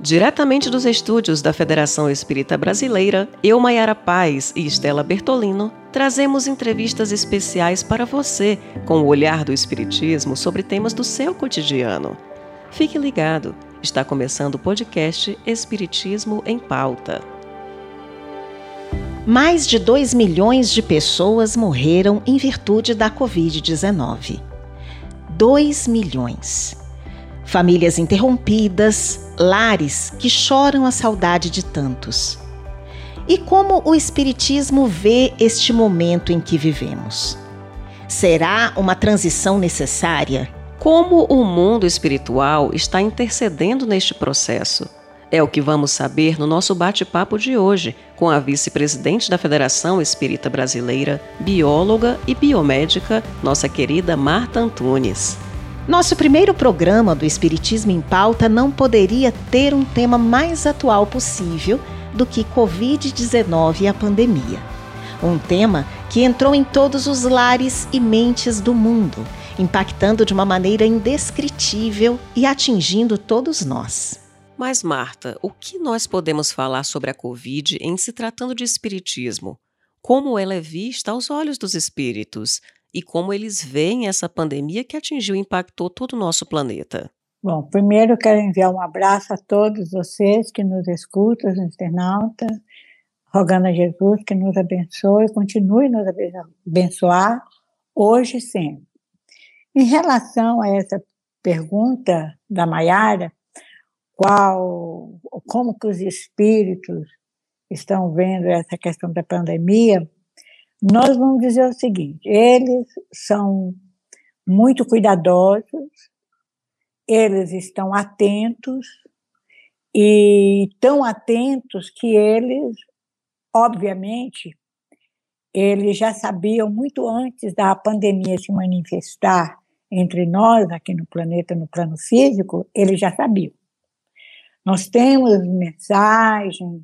Diretamente dos estúdios da Federação Espírita Brasileira, eu, Maiara Paz e Estela Bertolino, trazemos entrevistas especiais para você com o olhar do Espiritismo sobre temas do seu cotidiano. Fique ligado, está começando o podcast Espiritismo em Pauta. Mais de 2 milhões de pessoas morreram em virtude da Covid-19. 2 milhões. Famílias interrompidas, lares que choram a saudade de tantos. E como o Espiritismo vê este momento em que vivemos? Será uma transição necessária? Como o mundo espiritual está intercedendo neste processo? É o que vamos saber no nosso bate-papo de hoje com a vice-presidente da Federação Espírita Brasileira, bióloga e biomédica, nossa querida Marta Antunes. Nosso primeiro programa do Espiritismo em Pauta não poderia ter um tema mais atual possível do que Covid-19 e a pandemia. Um tema que entrou em todos os lares e mentes do mundo, impactando de uma maneira indescritível e atingindo todos nós. Mas, Marta, o que nós podemos falar sobre a Covid em se tratando de Espiritismo? Como ela é vista aos olhos dos espíritos? E como eles veem essa pandemia que atingiu e impactou todo o nosso planeta. Bom, primeiro quero enviar um abraço a todos vocês que nos escutam, os internautas, rogando a Jesus que nos abençoe, continue nos abençoar hoje e sempre. Em relação a essa pergunta da Maiara, qual, como que os espíritos estão vendo essa questão da pandemia, nós vamos dizer o seguinte: eles são muito cuidadosos, eles estão atentos e tão atentos que eles, obviamente, eles já sabiam muito antes da pandemia se manifestar entre nós aqui no planeta, no plano físico, eles já sabiam. Nós temos mensagens,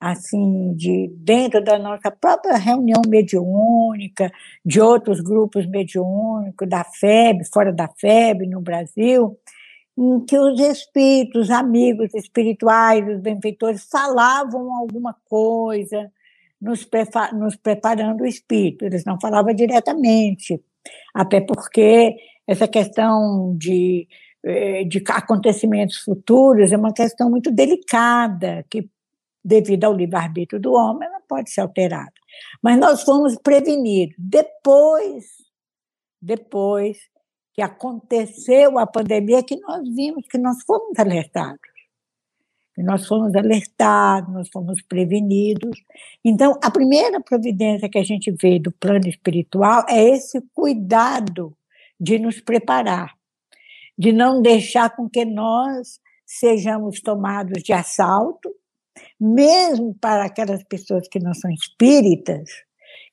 assim, de dentro da nossa própria reunião mediúnica, de outros grupos mediúnicos, da FEB, fora da FEB, no Brasil, em que os espíritos, amigos espirituais, os benfeitores, falavam alguma coisa, nos, nos preparando o espírito. Eles não falavam diretamente, até porque essa questão de eh, de acontecimentos futuros é uma questão muito delicada, que devido ao livre-arbítrio do homem, ela pode ser alterada. Mas nós fomos prevenidos. Depois, depois que aconteceu a pandemia, que nós vimos que nós fomos alertados. Que nós fomos alertados, nós fomos prevenidos. Então, a primeira providência que a gente vê do plano espiritual é esse cuidado de nos preparar, de não deixar com que nós sejamos tomados de assalto, mesmo para aquelas pessoas que não são espíritas,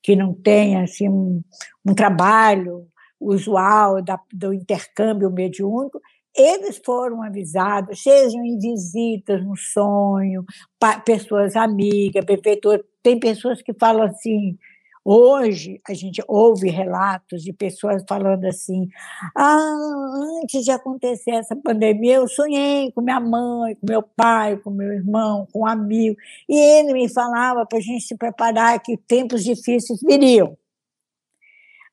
que não têm assim, um, um trabalho usual da, do intercâmbio mediúnico, eles foram avisados, sejam em visitas no sonho, pessoas amigas, prefeitura. Tem pessoas que falam assim, Hoje, a gente ouve relatos de pessoas falando assim: ah, antes de acontecer essa pandemia, eu sonhei com minha mãe, com meu pai, com meu irmão, com um amigo, e ele me falava para a gente se preparar que tempos difíceis viriam.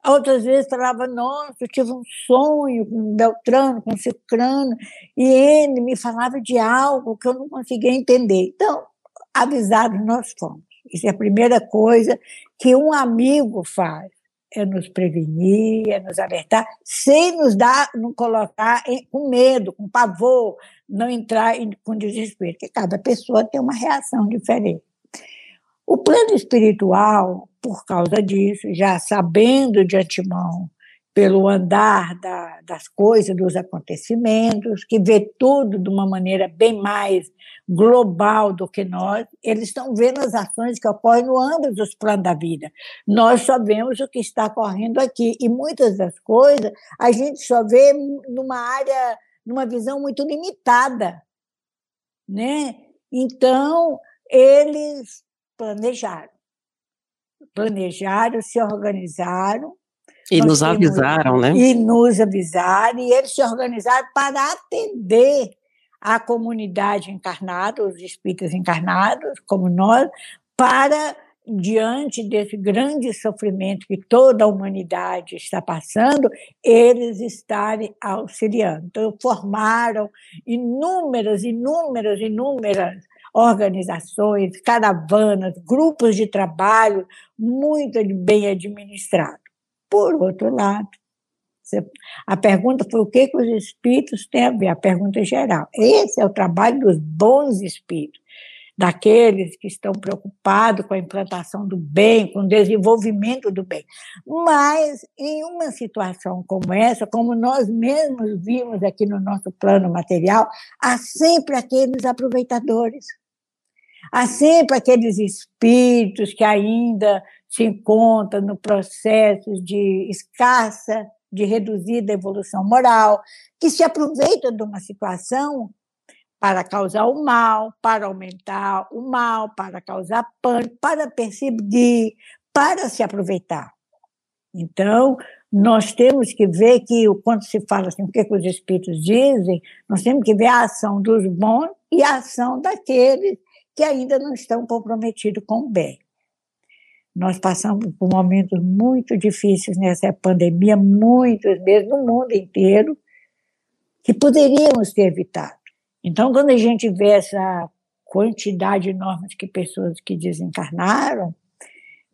Outras vezes falava, nossa, eu tive um sonho com Beltrano, com Cicrano, e ele me falava de algo que eu não conseguia entender. Então, avisados nós fomos. Isso é a primeira coisa que um amigo faz. É nos prevenir, é nos alertar, sem nos dar, não colocar em, com medo, com pavor, não entrar em, com desespero, porque cada pessoa tem uma reação diferente. O plano espiritual, por causa disso, já sabendo de antemão pelo andar da, das coisas, dos acontecimentos, que vê tudo de uma maneira bem mais global do que nós, eles estão vendo as ações que ocorrem no âmbito dos planos da vida. Nós só vemos o que está ocorrendo aqui, e muitas das coisas a gente só vê numa área, numa visão muito limitada. Né? Então, eles planejaram. Planejaram, se organizaram, e nos avisaram, né? E nos avisaram, e eles se organizaram para atender a comunidade encarnada, os espíritos encarnados, como nós, para diante desse grande sofrimento que toda a humanidade está passando, eles estarem auxiliando. Então, formaram inúmeras, inúmeras, inúmeras organizações, caravanas, grupos de trabalho muito bem administrados. Por outro lado, a pergunta foi o que, que os espíritos têm a ver, a pergunta geral. Esse é o trabalho dos bons espíritos daqueles que estão preocupados com a implantação do bem, com o desenvolvimento do bem. Mas, em uma situação como essa, como nós mesmos vimos aqui no nosso plano material, há sempre aqueles aproveitadores. Há sempre aqueles espíritos que ainda se encontram no processo de escassa, de reduzida evolução moral, que se aproveitam de uma situação para causar o mal, para aumentar o mal, para causar pânico, para perseguir, para se aproveitar. Então, nós temos que ver que, quando se fala assim, o que, que os espíritos dizem, nós temos que ver a ação dos bons e a ação daqueles que ainda não estão comprometidos com o bem. Nós passamos por momentos muito difíceis nessa pandemia, muitos mesmo no mundo inteiro, que poderíamos ter evitado. Então, quando a gente vê essa quantidade enorme de pessoas que desencarnaram,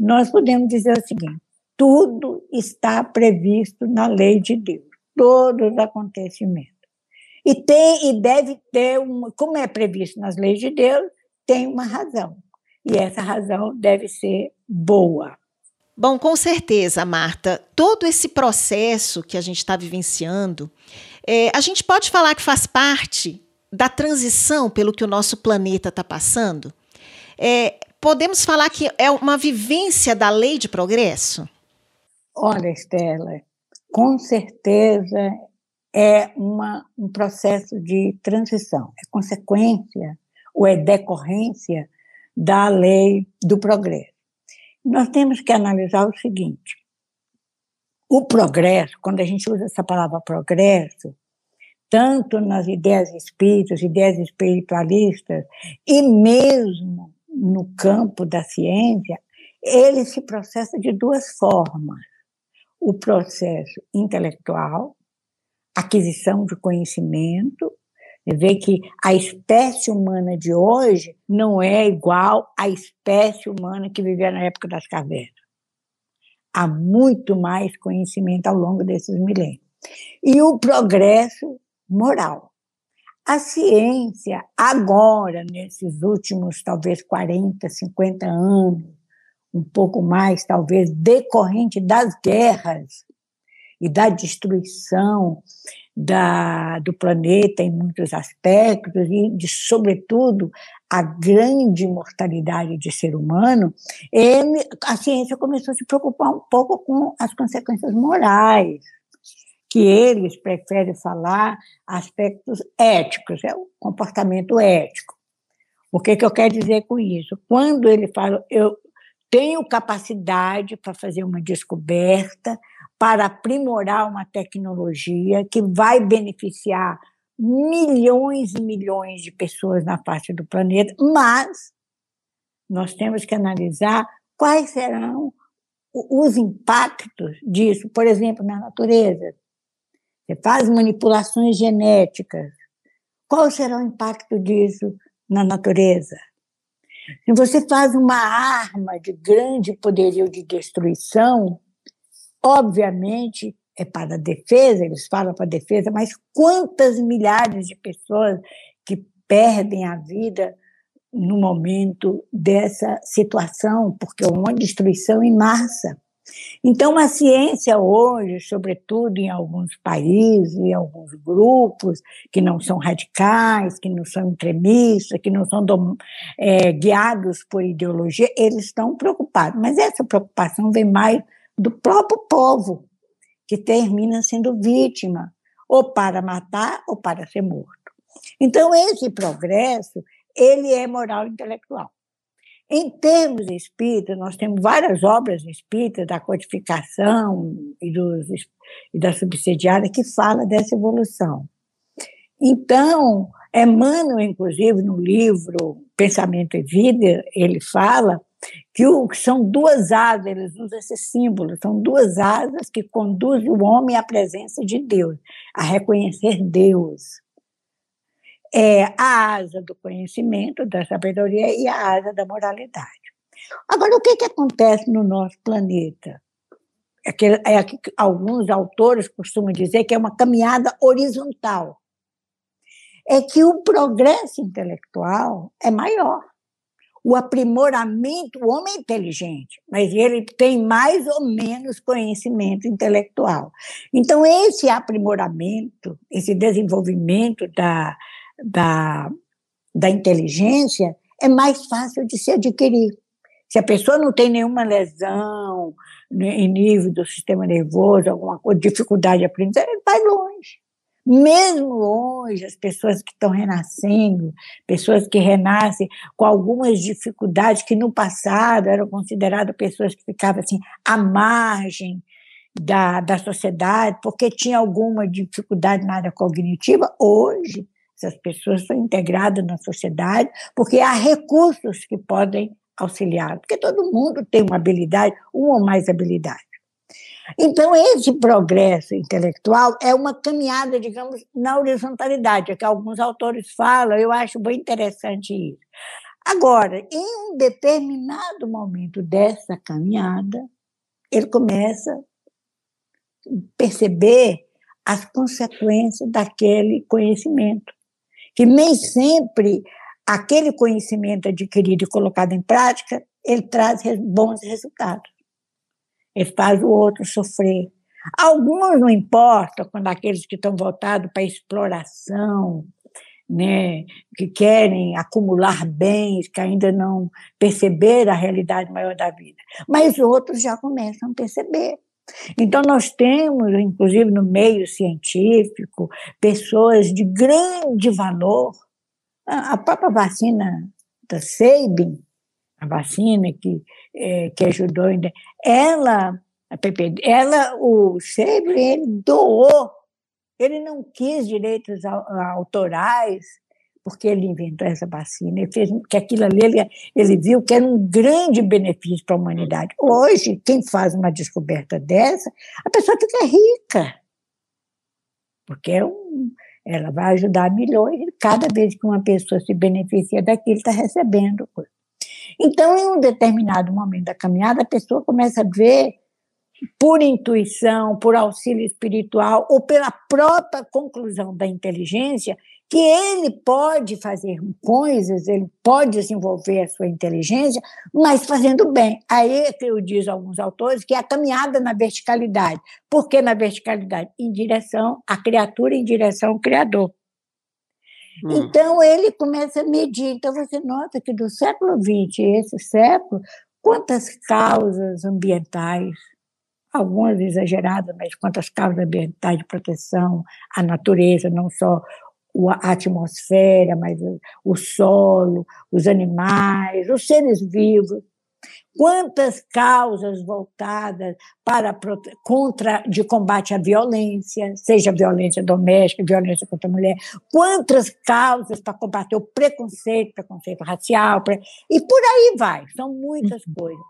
nós podemos dizer o seguinte: tudo está previsto na lei de Deus, todos os acontecimentos. E tem e deve ter uma, como é previsto nas leis de Deus, tem uma razão. E essa razão deve ser boa. Bom, com certeza, Marta, todo esse processo que a gente está vivenciando, é, a gente pode falar que faz parte da transição pelo que o nosso planeta está passando, é, podemos falar que é uma vivência da lei de progresso? Olha, Estela, com certeza é uma, um processo de transição, é consequência ou é decorrência da lei do progresso. Nós temos que analisar o seguinte: o progresso, quando a gente usa essa palavra progresso, tanto nas ideias espíritas, ideias espiritualistas, e mesmo no campo da ciência, ele se processa de duas formas. O processo intelectual, aquisição de conhecimento, vê que a espécie humana de hoje não é igual à espécie humana que vivia na época das cavernas. Há muito mais conhecimento ao longo desses milênios. E o progresso moral. A ciência, agora, nesses últimos talvez 40, 50 anos, um pouco mais, talvez, decorrente das guerras e da destruição da, do planeta em muitos aspectos, e, de, sobretudo, a grande mortalidade de ser humano, ele, a ciência começou a se preocupar um pouco com as consequências morais que eles preferem falar aspectos éticos, é o comportamento ético. O que, que eu quero dizer com isso? Quando ele fala, eu tenho capacidade para fazer uma descoberta, para aprimorar uma tecnologia que vai beneficiar milhões e milhões de pessoas na face do planeta, mas nós temos que analisar quais serão os impactos disso, por exemplo, na natureza. Você faz manipulações genéticas. Qual será o impacto disso na natureza? Se você faz uma arma de grande poderio de destruição, obviamente é para a defesa, eles falam para a defesa, mas quantas milhares de pessoas que perdem a vida no momento dessa situação, porque é uma destruição em massa. Então, a ciência hoje, sobretudo em alguns países, em alguns grupos que não são radicais, que não são extremistas, que não são é, guiados por ideologia, eles estão preocupados. Mas essa preocupação vem mais do próprio povo, que termina sendo vítima, ou para matar ou para ser morto. Então, esse progresso, ele é moral intelectual. Em termos espíritas, nós temos várias obras espíritas da codificação e, dos, e da subsidiária que fala dessa evolução. Então, Emmanuel, inclusive, no livro Pensamento e Vida, ele fala que o, são duas asas, ele usa esse símbolo, são duas asas que conduzem o homem à presença de Deus, a reconhecer Deus. É a asa do conhecimento, da sabedoria e a asa da moralidade. Agora, o que, que acontece no nosso planeta? É que, é que alguns autores costumam dizer que é uma caminhada horizontal. É que o progresso intelectual é maior o aprimoramento, o homem é inteligente, mas ele tem mais ou menos conhecimento intelectual. Então, esse aprimoramento, esse desenvolvimento da, da, da inteligência é mais fácil de se adquirir. Se a pessoa não tem nenhuma lesão em nível do sistema nervoso, alguma coisa, dificuldade de aprendizagem, vai longe. Mesmo hoje, as pessoas que estão renascendo, pessoas que renascem com algumas dificuldades que no passado eram consideradas pessoas que ficavam assim à margem da, da sociedade, porque tinha alguma dificuldade na área cognitiva, hoje essas pessoas são integradas na sociedade, porque há recursos que podem auxiliar, porque todo mundo tem uma habilidade, uma ou mais habilidades. Então, esse progresso intelectual é uma caminhada, digamos, na horizontalidade, é que alguns autores falam, eu acho bem interessante isso. Agora, em um determinado momento dessa caminhada, ele começa a perceber as consequências daquele conhecimento, que nem sempre aquele conhecimento adquirido e colocado em prática, ele traz bons resultados ele faz o outro sofrer. Alguns não importam, quando aqueles que estão voltados para a exploração, né, que querem acumular bens, que ainda não perceberam a realidade maior da vida. Mas outros já começam a perceber. Então, nós temos, inclusive no meio científico, pessoas de grande valor. A própria vacina da Sabin, a vacina que, é, que ajudou, ela, a PPD, ela, o Sebre, doou, ele não quis direitos autorais, porque ele inventou essa vacina, ele fez que aquilo ali, ele, ele viu que era um grande benefício para a humanidade. Hoje, quem faz uma descoberta dessa, a pessoa fica rica, porque é um, ela vai ajudar milhões, cada vez que uma pessoa se beneficia daquilo, está recebendo coisa. Então, em um determinado momento da caminhada, a pessoa começa a ver, por intuição, por auxílio espiritual, ou pela própria conclusão da inteligência, que ele pode fazer coisas, ele pode desenvolver a sua inteligência, mas fazendo bem. Aí é eu diz alguns autores que é a caminhada na verticalidade. Por que na verticalidade? Em direção à criatura, em direção ao Criador. Hum. Então, ele começa a medir. Então, você nota que do século XX esse século, quantas causas ambientais, algumas exageradas, mas quantas causas ambientais de proteção à natureza, não só a atmosfera, mas o solo, os animais, os seres vivos, quantas causas voltadas para contra de combate à violência, seja violência doméstica, violência contra a mulher, quantas causas para combater o preconceito, preconceito racial, e por aí vai, são muitas uhum. coisas.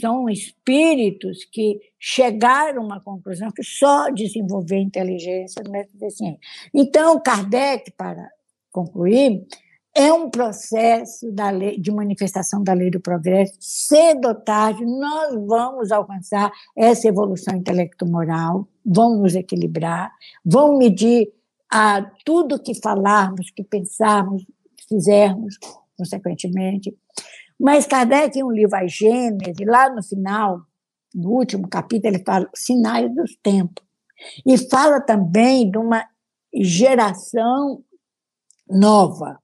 São espíritos que chegaram a uma conclusão que só desenvolver inteligência não é suficiente. Então, Kardec, para concluir, é um processo lei, de manifestação da lei do progresso. Cedo ou tarde, nós vamos alcançar essa evolução intelecto-moral, vamos nos equilibrar, vamos medir a tudo que falarmos, que pensarmos, fizermos, consequentemente. Mas Kardec, em um livro A Gênese, lá no final, no último capítulo, ele fala sinais dos tempos. E fala também de uma geração nova,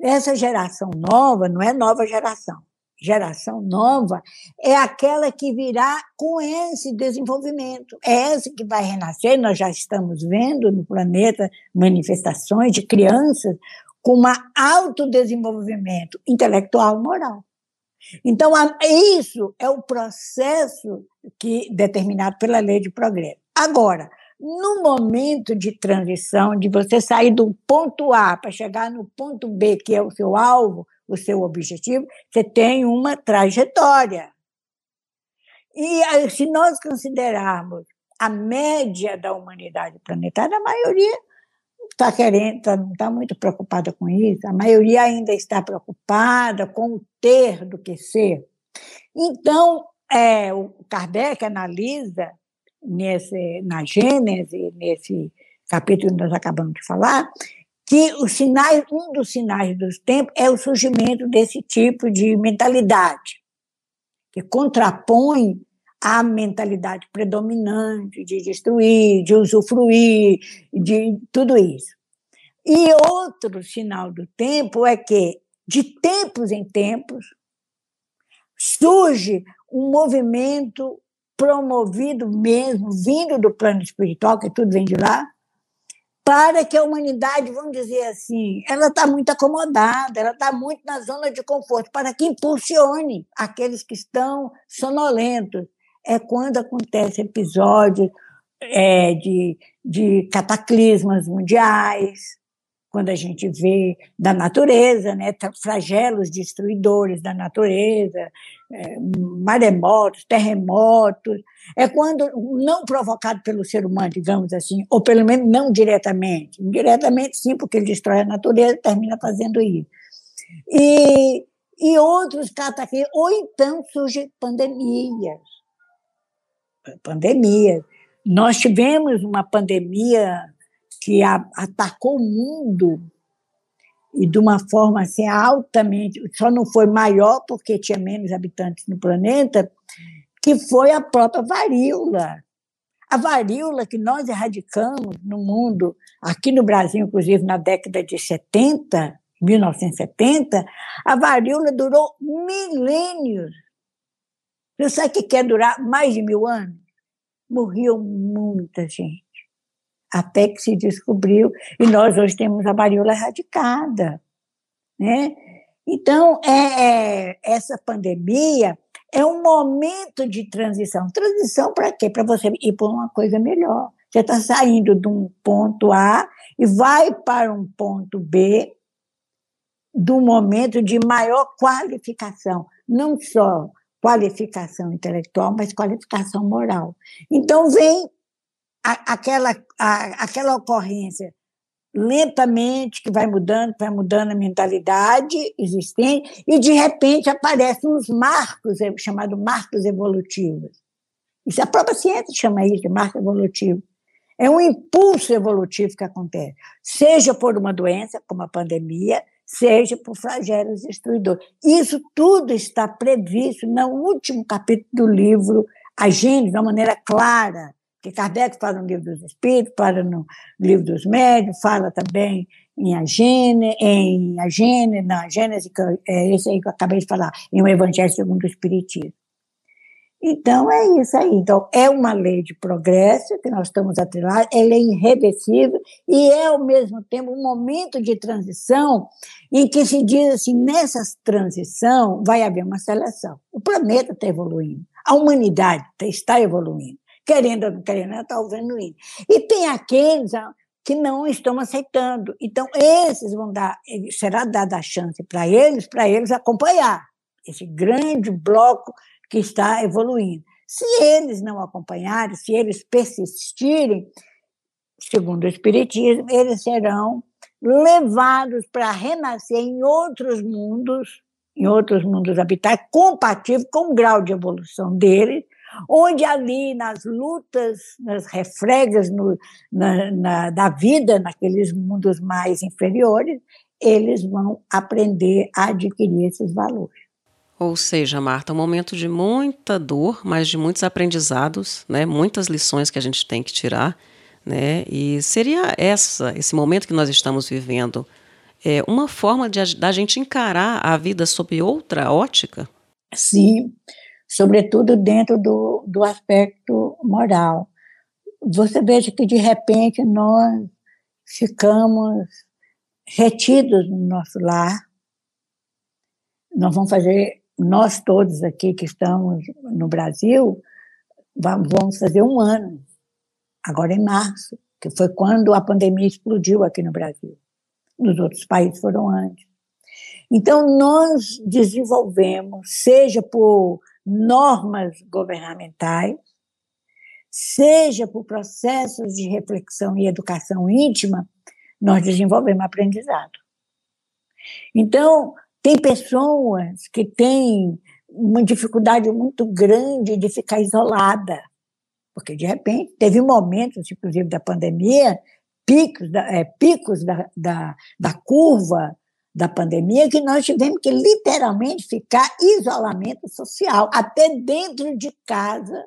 essa geração nova não é nova geração. Geração nova é aquela que virá com esse desenvolvimento. É essa que vai renascer. Nós já estamos vendo no planeta manifestações de crianças com um alto desenvolvimento intelectual e moral. Então, isso é o processo que determinado pela lei de progresso. Agora, no momento de transição, de você sair do ponto A para chegar no ponto B, que é o seu alvo, o seu objetivo, você tem uma trajetória. E se nós considerarmos a média da humanidade planetária, a maioria está querendo, tá, não está muito preocupada com isso, a maioria ainda está preocupada com o ter do que ser. Então, é, o Kardec analisa nesse, na Gênese, nesse capítulo que nós acabamos de falar, que os sinais, um dos sinais dos tempos é o surgimento desse tipo de mentalidade, que contrapõe a mentalidade predominante de destruir, de usufruir, de tudo isso. E outro sinal do tempo é que, de tempos em tempos, surge um movimento promovido mesmo, vindo do plano espiritual, que tudo vem de lá, para que a humanidade, vamos dizer assim, ela está muito acomodada, ela está muito na zona de conforto, para que impulsione aqueles que estão sonolentos. É quando acontece episódios é, de, de cataclismas mundiais, quando a gente vê da natureza, né, flagelos destruidores da natureza, é, maremotos, terremotos, é quando não provocado pelo ser humano, digamos assim, ou pelo menos não diretamente, indiretamente sim, porque ele destrói a natureza e termina fazendo isso. E, e outros cataclismos, ou então surgem pandemias, pandemias. Nós tivemos uma pandemia que a, atacou o mundo e de uma forma assim, altamente, só não foi maior porque tinha menos habitantes no planeta, que foi a própria varíola. A varíola que nós erradicamos no mundo, aqui no Brasil, inclusive na década de 70, 1970, a varíola durou milênios. Você sabe que quer durar mais de mil anos? Morreu muita gente até que se descobriu, e nós hoje temos a varíola erradicada. Né? Então, é, é, essa pandemia é um momento de transição. Transição para quê? Para você ir para uma coisa melhor. Você está saindo de um ponto A e vai para um ponto B um momento de maior qualificação, não só qualificação intelectual, mas qualificação moral. Então, vem aquela, a, aquela ocorrência lentamente que vai mudando, vai mudando a mentalidade existente, e de repente aparecem uns marcos, chamados marcos evolutivos. Isso a própria ciência chama isso de marco evolutivo. É um impulso evolutivo que acontece, seja por uma doença, como a pandemia, seja por flagelos destruidores. Isso tudo está previsto no último capítulo do livro A de uma maneira clara, que Kardec fala no livro dos Espíritos, fala no livro dos Médios, fala também em a Gênese, em a Gênese, na Gênese, é esse aí que eu acabei de falar, em o Evangelho segundo o Espiritismo. Então, é isso aí. Então, é uma lei de progresso que nós estamos atrelados, ela é irreversível e é, ao mesmo tempo, um momento de transição em que se diz assim, nessa transição vai haver uma seleção. O planeta está evoluindo, a humanidade está evoluindo querendo ou não querendo, está ouvindo isso. E tem aqueles que não estão aceitando. Então, esses vão dar, será dada a chance para eles, para eles acompanhar esse grande bloco que está evoluindo. Se eles não acompanharem, se eles persistirem, segundo o Espiritismo, eles serão levados para renascer em outros mundos, em outros mundos habitais, compatíveis com o grau de evolução deles, onde ali nas lutas, nas refregas no, na, na, da vida, naqueles mundos mais inferiores, eles vão aprender a adquirir esses valores. Ou seja, Marta, um momento de muita dor, mas de muitos aprendizados, né? muitas lições que a gente tem que tirar. Né? E seria essa, esse momento que nós estamos vivendo, é, uma forma de, da gente encarar a vida sob outra ótica? Sim, sobretudo dentro do, do aspecto moral. Você veja que, de repente, nós ficamos retidos no nosso lar. Nós vamos fazer, nós todos aqui que estamos no Brasil, vamos fazer um ano agora em março, que foi quando a pandemia explodiu aqui no Brasil. Nos outros países foram antes. Então, nós desenvolvemos, seja por normas governamentais, seja por processos de reflexão e educação íntima, nós desenvolvemos aprendizado. Então, tem pessoas que têm uma dificuldade muito grande de ficar isolada, porque de repente teve momentos, inclusive da pandemia, picos da, é, picos da, da, da curva da pandemia, que nós tivemos que literalmente ficar isolamento social, até dentro de casa,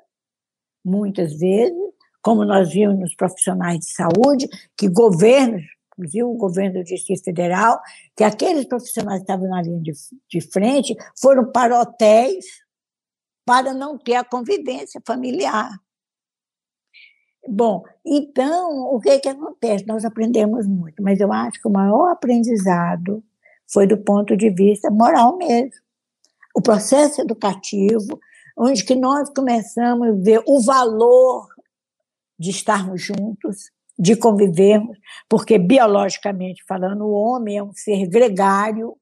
muitas vezes, como nós vimos nos profissionais de saúde, que governos, inclusive o governo do Distrito Federal, que aqueles profissionais que estavam na linha de, de frente foram para hotéis para não ter a convivência familiar. Bom, então, o que, que acontece? Nós aprendemos muito, mas eu acho que o maior aprendizado foi do ponto de vista moral mesmo. O processo educativo, onde que nós começamos a ver o valor de estarmos juntos, de convivermos, porque biologicamente falando, o homem é um ser gregário,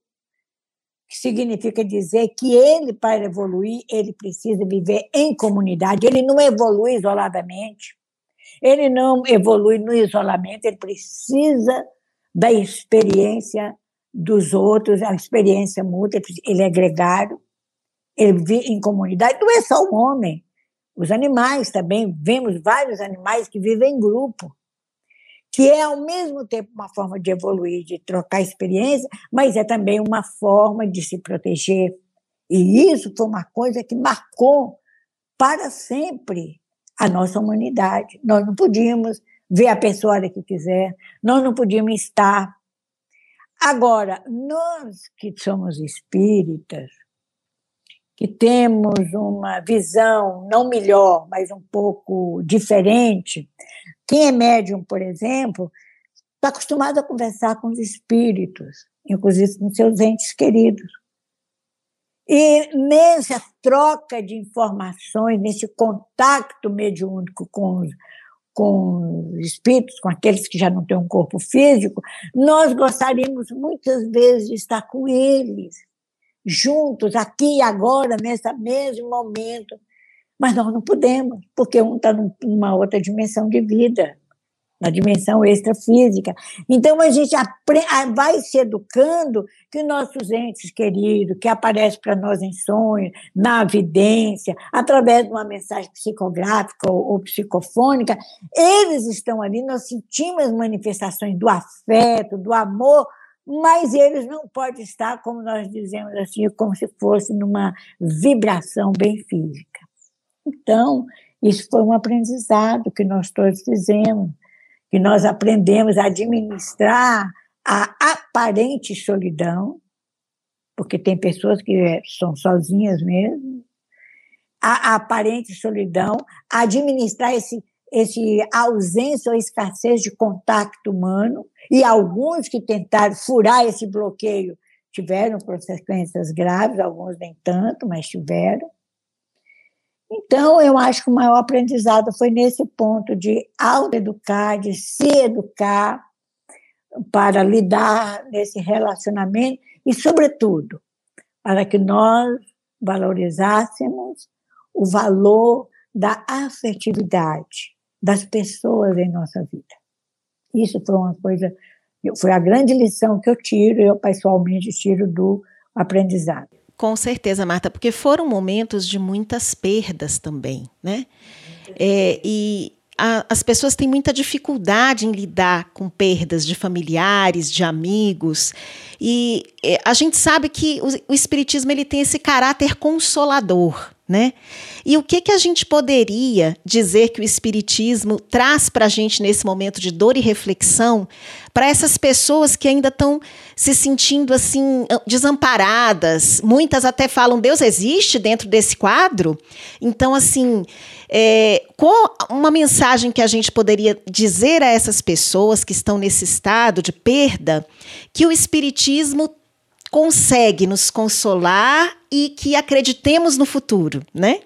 que significa dizer que ele, para evoluir, ele precisa viver em comunidade, ele não evolui isoladamente, ele não evolui no isolamento, ele precisa da experiência dos outros, a experiência mútua, ele é gregário, ele vive em comunidade, não é só o homem, os animais também, vemos vários animais que vivem em grupo, que é ao mesmo tempo uma forma de evoluir, de trocar experiência, mas é também uma forma de se proteger. E isso foi uma coisa que marcou para sempre a nossa humanidade. Nós não podíamos ver a pessoa que quiser, nós não podíamos estar. Agora, nós que somos espíritas, que temos uma visão não melhor, mas um pouco diferente, quem é médium, por exemplo, está acostumado a conversar com os espíritos, inclusive com seus entes queridos. E nessa troca de informações, nesse contato mediúnico com os, com os espíritos, com aqueles que já não têm um corpo físico, nós gostaríamos muitas vezes de estar com eles, juntos, aqui e agora, nesse mesmo momento. Mas nós não podemos, porque um está numa outra dimensão de vida na dimensão extrafísica. Então, a gente vai se educando que nossos entes queridos, que aparecem para nós em sonho, na vidência, através de uma mensagem psicográfica ou, ou psicofônica, eles estão ali, nós sentimos as manifestações do afeto, do amor, mas eles não podem estar, como nós dizemos assim, como se fosse numa vibração bem física. Então, isso foi um aprendizado que nós todos fizemos que nós aprendemos a administrar a aparente solidão, porque tem pessoas que são sozinhas mesmo, a, aparente solidão, administrar esse, esse ausência ou escassez de contato humano, e alguns que tentaram furar esse bloqueio tiveram consequências graves, alguns nem tanto, mas tiveram. Então, eu acho que o maior aprendizado foi nesse ponto de autoeducar, de se educar para lidar nesse relacionamento e, sobretudo, para que nós valorizássemos o valor da afetividade das pessoas em nossa vida. Isso foi uma coisa, foi a grande lição que eu tiro, eu pessoalmente tiro do aprendizado. Com certeza, Marta, porque foram momentos de muitas perdas também, né? É, e a, as pessoas têm muita dificuldade em lidar com perdas de familiares, de amigos. E é, a gente sabe que o, o Espiritismo ele tem esse caráter consolador. Né? E o que, que a gente poderia dizer que o Espiritismo traz para a gente nesse momento de dor e reflexão para essas pessoas que ainda estão se sentindo assim desamparadas? Muitas até falam Deus existe dentro desse quadro. Então, assim, é, qual uma mensagem que a gente poderia dizer a essas pessoas que estão nesse estado de perda que o Espiritismo consegue nos consolar e que acreditemos no futuro, né?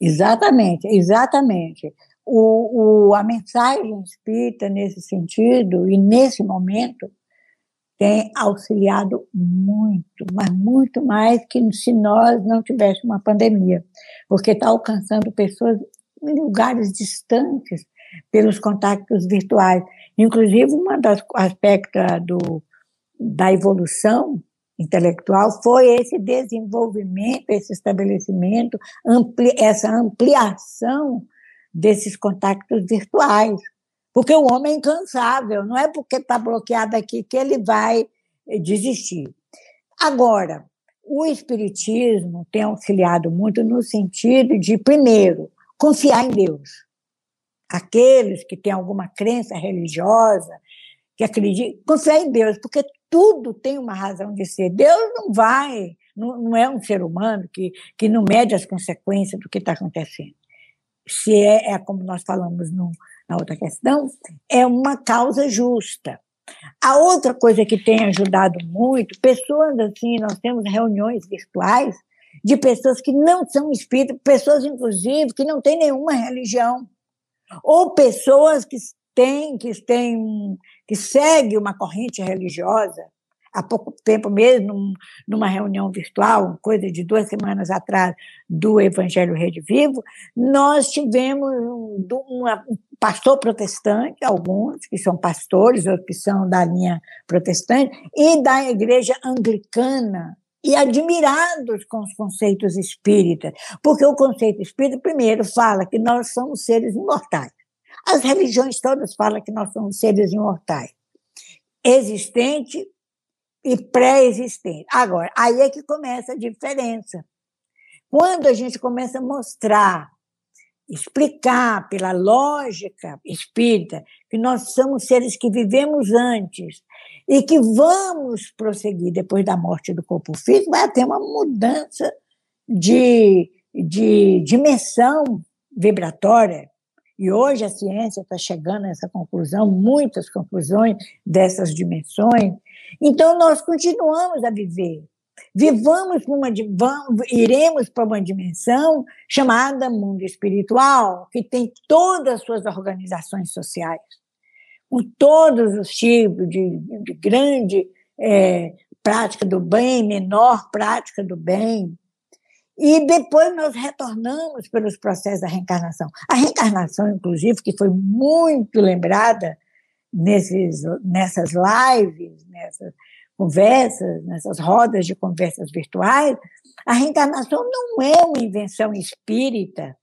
Exatamente, exatamente. o, o, a mensagem espírita, nesse sentido, e nesse momento, tem auxiliado muito, mas muito mais que se nós não tivéssemos uma pandemia, porque está alcançando pessoas em lugares distantes pelos contatos virtuais. Inclusive, um dos aspectos do, da evolução intelectual foi esse desenvolvimento, esse estabelecimento, ampli, essa ampliação desses contatos virtuais. Porque o homem é incansável, não é porque está bloqueado aqui que ele vai desistir. Agora, o Espiritismo tem auxiliado muito no sentido de, primeiro, confiar em Deus. Aqueles que têm alguma crença religiosa, que acreditam, confiar em Deus, porque tudo tem uma razão de ser. Deus não vai, não, não é um ser humano que, que não mede as consequências do que está acontecendo. Se é, é como nós falamos no, na outra questão, é uma causa justa. A outra coisa que tem ajudado muito, pessoas assim, nós temos reuniões virtuais de pessoas que não são espíritas, pessoas, inclusive, que não têm nenhuma religião, ou pessoas que têm, que têm, que seguem uma corrente religiosa. Há pouco tempo mesmo, numa reunião virtual, coisa de duas semanas atrás, do Evangelho Rede Vivo, nós tivemos um, um pastor protestante, alguns que são pastores, outros que são da linha protestante, e da igreja anglicana, e admirados com os conceitos espíritas, porque o conceito espírita, primeiro, fala que nós somos seres imortais. As religiões todas falam que nós somos seres imortais, existente e pré-existente. Agora, aí é que começa a diferença. Quando a gente começa a mostrar, explicar pela lógica espírita que nós somos seres que vivemos antes e que vamos prosseguir depois da morte do corpo físico, vai ter uma mudança de, de dimensão vibratória. E hoje a ciência está chegando a essa conclusão, muitas conclusões dessas dimensões. Então, nós continuamos a viver. Vivamos uma, iremos para uma dimensão chamada mundo espiritual, que tem todas as suas organizações sociais com todos os tipos de, de grande é, prática do bem, menor prática do bem. E depois nós retornamos pelos processos da reencarnação. A reencarnação, inclusive, que foi muito lembrada nesses, nessas lives, nessas conversas, nessas rodas de conversas virtuais, a reencarnação não é uma invenção espírita.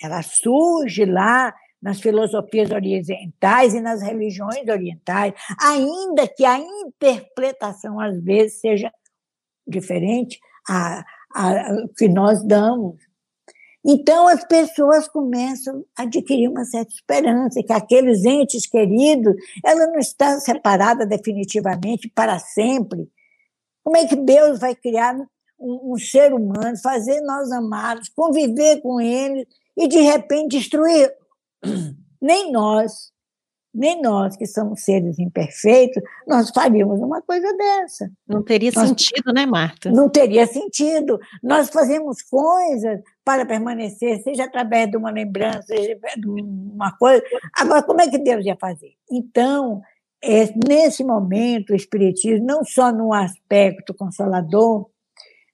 Ela surge lá nas filosofias orientais e nas religiões orientais, ainda que a interpretação às vezes seja diferente a, a, que nós damos. Então as pessoas começam a adquirir uma certa esperança que aqueles entes queridos, ela não está separada definitivamente para sempre. Como é que Deus vai criar um, um ser humano, fazer nós amados, conviver com ele e de repente destruir nem nós, nem nós que somos seres imperfeitos, nós faríamos uma coisa dessa. Não teria nós, sentido, né, Marta? Não teria sentido. Nós fazemos coisas para permanecer, seja através de uma lembrança, seja de uma coisa. Agora, como é que Deus ia fazer? Então, é, nesse momento, o Espiritismo, não só no aspecto consolador,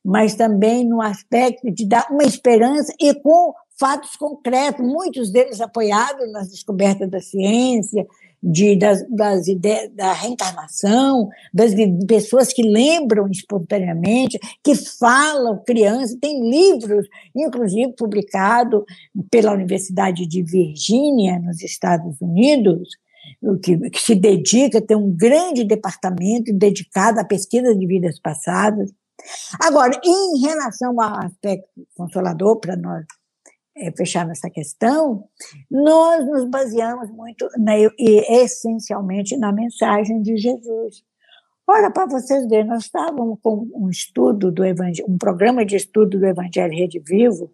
mas também no aspecto de dar uma esperança e com fatos concretos, muitos deles apoiados nas descobertas da ciência, de, das, das ideias da reencarnação, das pessoas que lembram espontaneamente, que falam, crianças, tem livros, inclusive publicado pela Universidade de Virgínia, nos Estados Unidos, que, que se dedica, tem um grande departamento dedicado à pesquisa de vidas passadas. Agora, em relação ao aspecto consolador para nós é, fechar nessa questão, nós nos baseamos muito, na, e essencialmente, na mensagem de Jesus. Ora, para vocês verem, nós estávamos com um estudo do Evangelho, um programa de estudo do Evangelho Rede Vivo,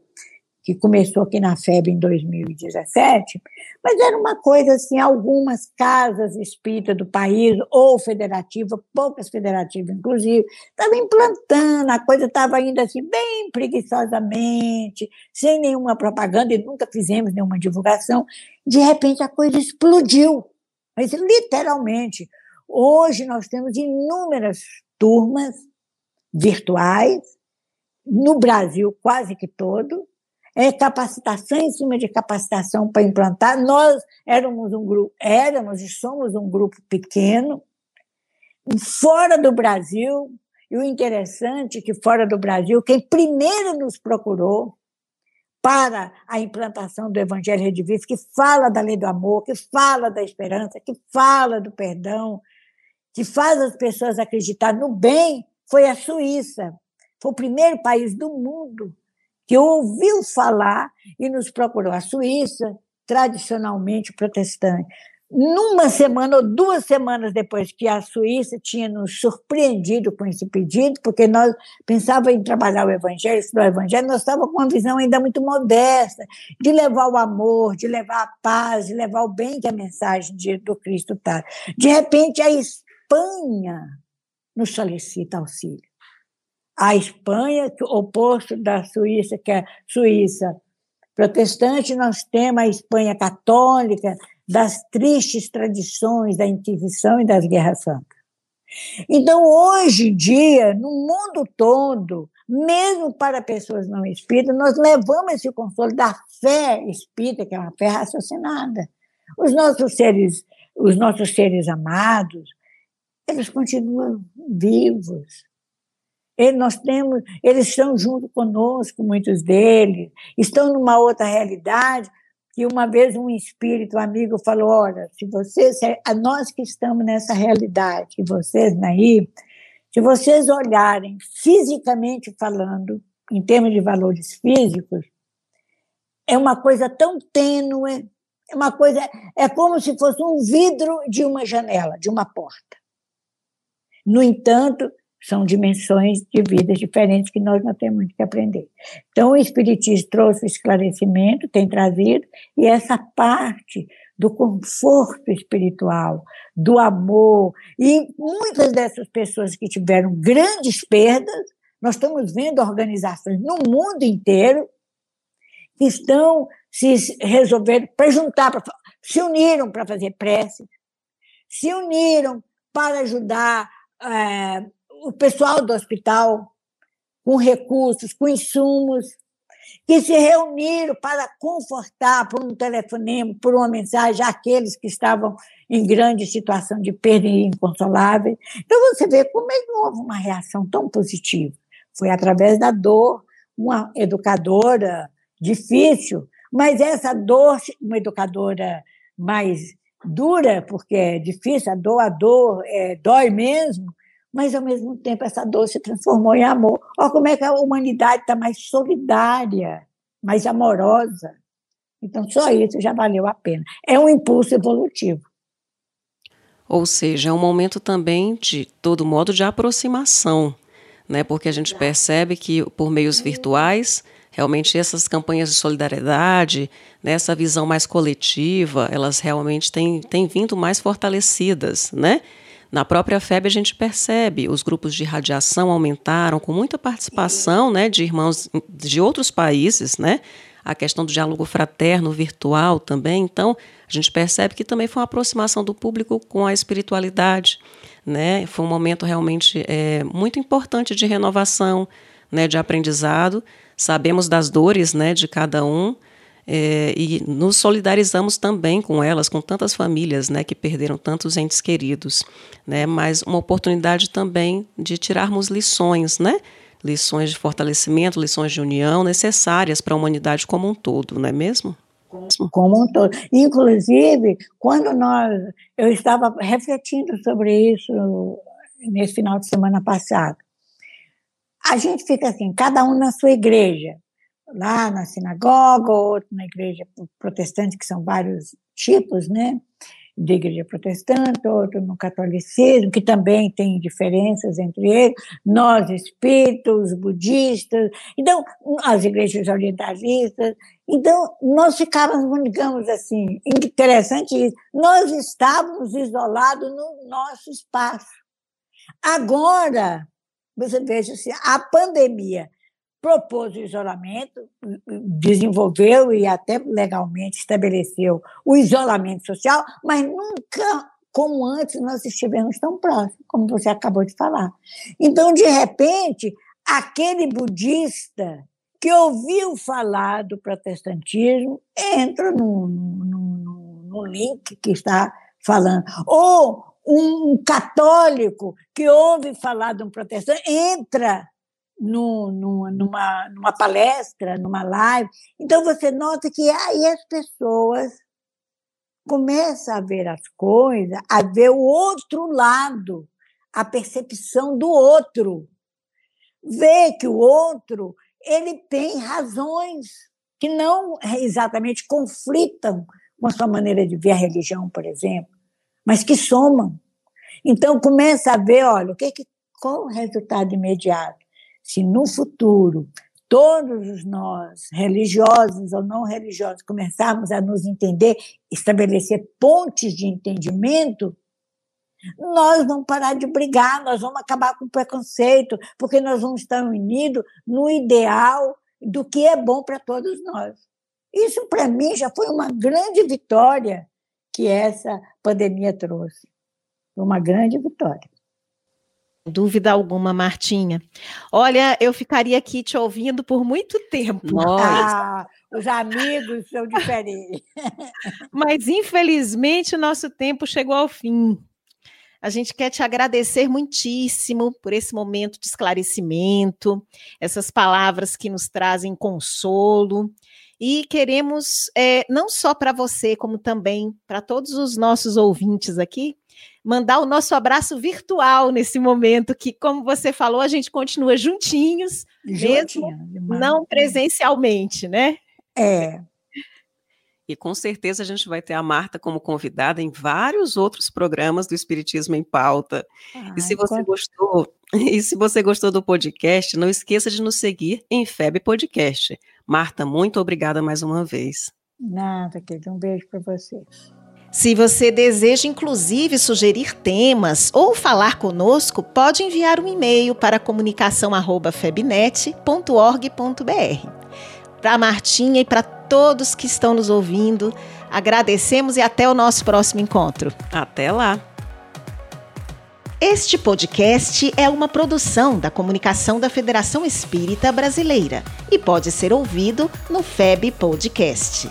que começou aqui na FEB em 2017, mas era uma coisa assim, algumas casas espíritas do país, ou federativa, poucas federativas, inclusive, estavam implantando, a coisa estava indo assim, bem preguiçosamente, sem nenhuma propaganda, e nunca fizemos nenhuma divulgação. De repente a coisa explodiu, mas literalmente. Hoje nós temos inúmeras turmas virtuais, no Brasil quase que todo, é capacitação em cima de capacitação para implantar. Nós éramos um grupo, éramos e somos um grupo pequeno, fora do Brasil, e o interessante é que fora do Brasil, quem primeiro nos procurou para a implantação do Evangelho Redivivo, que fala da lei do amor, que fala da esperança, que fala do perdão, que faz as pessoas acreditar no bem, foi a Suíça. Foi o primeiro país do mundo que ouviu falar e nos procurou. A Suíça, tradicionalmente protestante. Numa semana ou duas semanas depois que a Suíça tinha nos surpreendido com esse pedido, porque nós pensávamos em trabalhar o Evangelho, estudar o Evangelho, nós estávamos com uma visão ainda muito modesta de levar o amor, de levar a paz, de levar o bem que a mensagem de, do Cristo está. De repente, a Espanha nos solicita auxílio a Espanha, o oposto da Suíça, que é Suíça protestante, nós temos a Espanha católica, das tristes tradições da Inquisição e das Guerras Santas. Então, hoje em dia, no mundo todo, mesmo para pessoas não espíritas, nós levamos esse consolo da fé espírita, que é uma fé raciocinada. Os nossos seres, os nossos seres amados, eles continuam vivos, ele, nós temos, eles estão junto conosco, muitos deles, estão numa outra realidade. Que uma vez um espírito um amigo falou: Olha, se vocês, a nós que estamos nessa realidade, e vocês naí, se vocês olharem fisicamente falando, em termos de valores físicos, é uma coisa tão tênue, é uma coisa, é como se fosse um vidro de uma janela, de uma porta. No entanto, são dimensões de vidas diferentes que nós não temos que aprender. Então, o Espiritismo trouxe o esclarecimento, tem trazido, e essa parte do conforto espiritual, do amor, e muitas dessas pessoas que tiveram grandes perdas, nós estamos vendo organizações no mundo inteiro que estão se resolvendo para juntar, pra, se uniram para fazer preces, se uniram para ajudar é, o pessoal do hospital com recursos, com insumos, que se reuniram para confortar por um telefonema, por uma mensagem, aqueles que estavam em grande situação de perda inconsolável. Então você vê como é que houve uma reação tão positiva. Foi através da dor, uma educadora difícil, mas essa dor, uma educadora mais dura, porque é difícil, a dor, a dor é, dói mesmo, mas ao mesmo tempo essa dor se transformou em amor. Olha como é que a humanidade está mais solidária, mais amorosa. Então, só isso já valeu a pena. É um impulso evolutivo. Ou seja, é um momento também, de todo modo, de aproximação, né? porque a gente percebe que, por meios virtuais, realmente essas campanhas de solidariedade, né, essa visão mais coletiva, elas realmente têm, têm vindo mais fortalecidas, né? Na própria FEB a gente percebe, os grupos de radiação aumentaram com muita participação né, de irmãos de outros países, né? A questão do diálogo fraterno virtual também. Então, a gente percebe que também foi uma aproximação do público com a espiritualidade. Né? Foi um momento realmente é, muito importante de renovação, né, de aprendizado. Sabemos das dores né, de cada um, é, e nos solidarizamos também com elas, com tantas famílias né, que perderam tantos entes queridos. Né, mas uma oportunidade também de tirarmos lições, né? lições de fortalecimento, lições de união necessárias para a humanidade como um todo, não é mesmo? Como um todo. Inclusive, quando nós. Eu estava refletindo sobre isso nesse final de semana passado. A gente fica assim, cada um na sua igreja lá na sinagoga, outro na igreja protestante, que são vários tipos, né? da igreja protestante, outro no catolicismo, que também tem diferenças entre eles, nós espíritos, budistas, então, as igrejas orientalistas. Então, nós ficávamos, digamos assim, interessante isso, nós estávamos isolados no nosso espaço. Agora, você veja se a pandemia propôs o isolamento, desenvolveu e até legalmente estabeleceu o isolamento social, mas nunca como antes nós estivemos tão próximos, como você acabou de falar. Então, de repente, aquele budista que ouviu falar do protestantismo entra no, no link que está falando. Ou um católico que ouve falar de um protestante entra no, no, numa, numa palestra, numa live. Então você nota que aí as pessoas começam a ver as coisas, a ver o outro lado, a percepção do outro. Ver que o outro ele tem razões que não exatamente conflitam com a sua maneira de ver a religião, por exemplo, mas que somam. Então começa a ver, olha, o que, que qual o resultado imediato? Se no futuro todos nós, religiosos ou não religiosos, começarmos a nos entender, estabelecer pontes de entendimento, nós vamos parar de brigar, nós vamos acabar com o preconceito, porque nós vamos estar unidos no ideal do que é bom para todos nós. Isso, para mim, já foi uma grande vitória que essa pandemia trouxe. Uma grande vitória. Dúvida alguma, Martinha. Olha, eu ficaria aqui te ouvindo por muito tempo. Ah, os amigos são diferentes. Mas, infelizmente, o nosso tempo chegou ao fim. A gente quer te agradecer muitíssimo por esse momento de esclarecimento, essas palavras que nos trazem consolo. E queremos, é, não só para você, como também para todos os nossos ouvintes aqui, mandar o nosso abraço virtual nesse momento, que, como você falou, a gente continua juntinhos, Juntinha, mesmo não presencialmente, né? É. E com certeza a gente vai ter a Marta como convidada em vários outros programas do Espiritismo em Pauta. Ai, e se você gostou, e se você gostou do podcast, não esqueça de nos seguir em FEB Podcast. Marta, muito obrigada mais uma vez. Nada, querido. Um beijo para você. Se você deseja, inclusive, sugerir temas ou falar conosco, pode enviar um e-mail para comunicação@febnet.org.br. Para Martinha e para todos que estão nos ouvindo, agradecemos e até o nosso próximo encontro. Até lá. Este podcast é uma produção da Comunicação da Federação Espírita Brasileira e pode ser ouvido no FEB Podcast.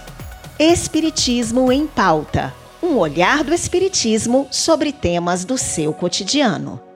Espiritismo em Pauta um olhar do Espiritismo sobre temas do seu cotidiano.